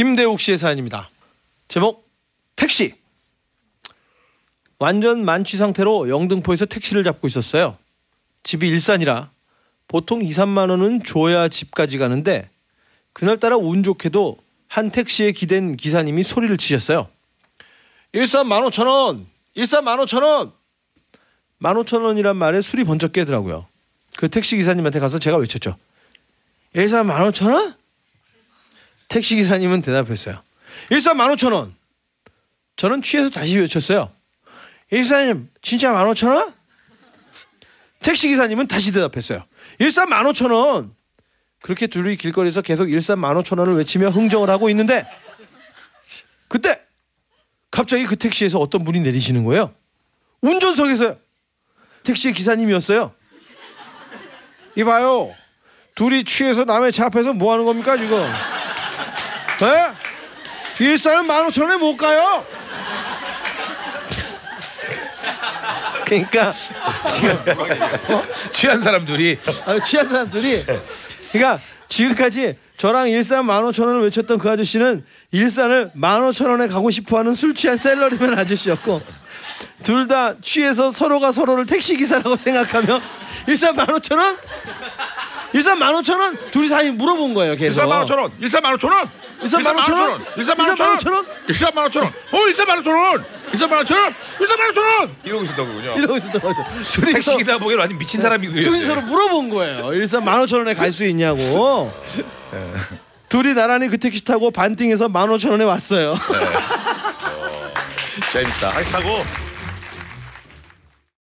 김대욱 씨의 사연입니다. 제목 택시. 완전 만취 상태로 영등포에서 택시를 잡고 있었어요. 집이 일산이라 보통 2, 3만 원은 줘야 집까지 가는데 그날따라 운 좋게도 한 택시에 기댄 기사님이 소리를 치셨어요. 일산 15,000원! 일산 15,000원! 15,000원이란 말에 술이 번쩍 깨더라고요. 그 택시 기사님한테 가서 제가 외쳤죠. 일산 15,000원? 택시 기사님은 대답했어요. 일산 15,000원! 저는 취해서 다시 외쳤어요. 일산님 진짜 15,000원? 택시 기사님은 다시 대답했어요. 일산 15,000원! 그렇게 둘이 길거리에서 계속 일산 15,000원을 외치며 흥정을 하고 있는데 그때 갑자기 그 택시에서 어떤 분이 내리시는 거예요. 운전석에서요. 택시 기사님이었어요. 이봐요. 둘이 취해서 남의 차 앞에서 뭐 하는 겁니까 지금? 에? 일산은 15,000원에 못 가요. 그러니까 취한 사람들이 아, 취한 사람들이 그러니까 지금까지 저랑 일산 15,000원을 외쳤던 그 아저씨는 일산을 15,000원에 가고 싶어하는 술 취한 셀러리맨 아저씨였고 둘 다 취해서 서로가 서로를 택시 기사라고 생각하며 일산 15,000원? 일산 15,000원? 둘이 사이 물어본 거예요 계속 1만 5천 원, 1만 5천 원, 1만 5천 원? 1만 5천 원, 1만 5천 원, 1만 5천 원, 어 1만 5천 원, 1만 5천 원, 1만 5천 원 이러고 있었던 거군요. 이러고 있었던 거죠 둘이 택시 기사 보기엔 완전 미친 사람이 둘이 서로 물어본 거예요. 일산 15,000원에 갈 수 있냐고. 둘이 나란히 그 택시 타고 반띵해서 15,000원에 왔어요. 재밌다. 다시 타고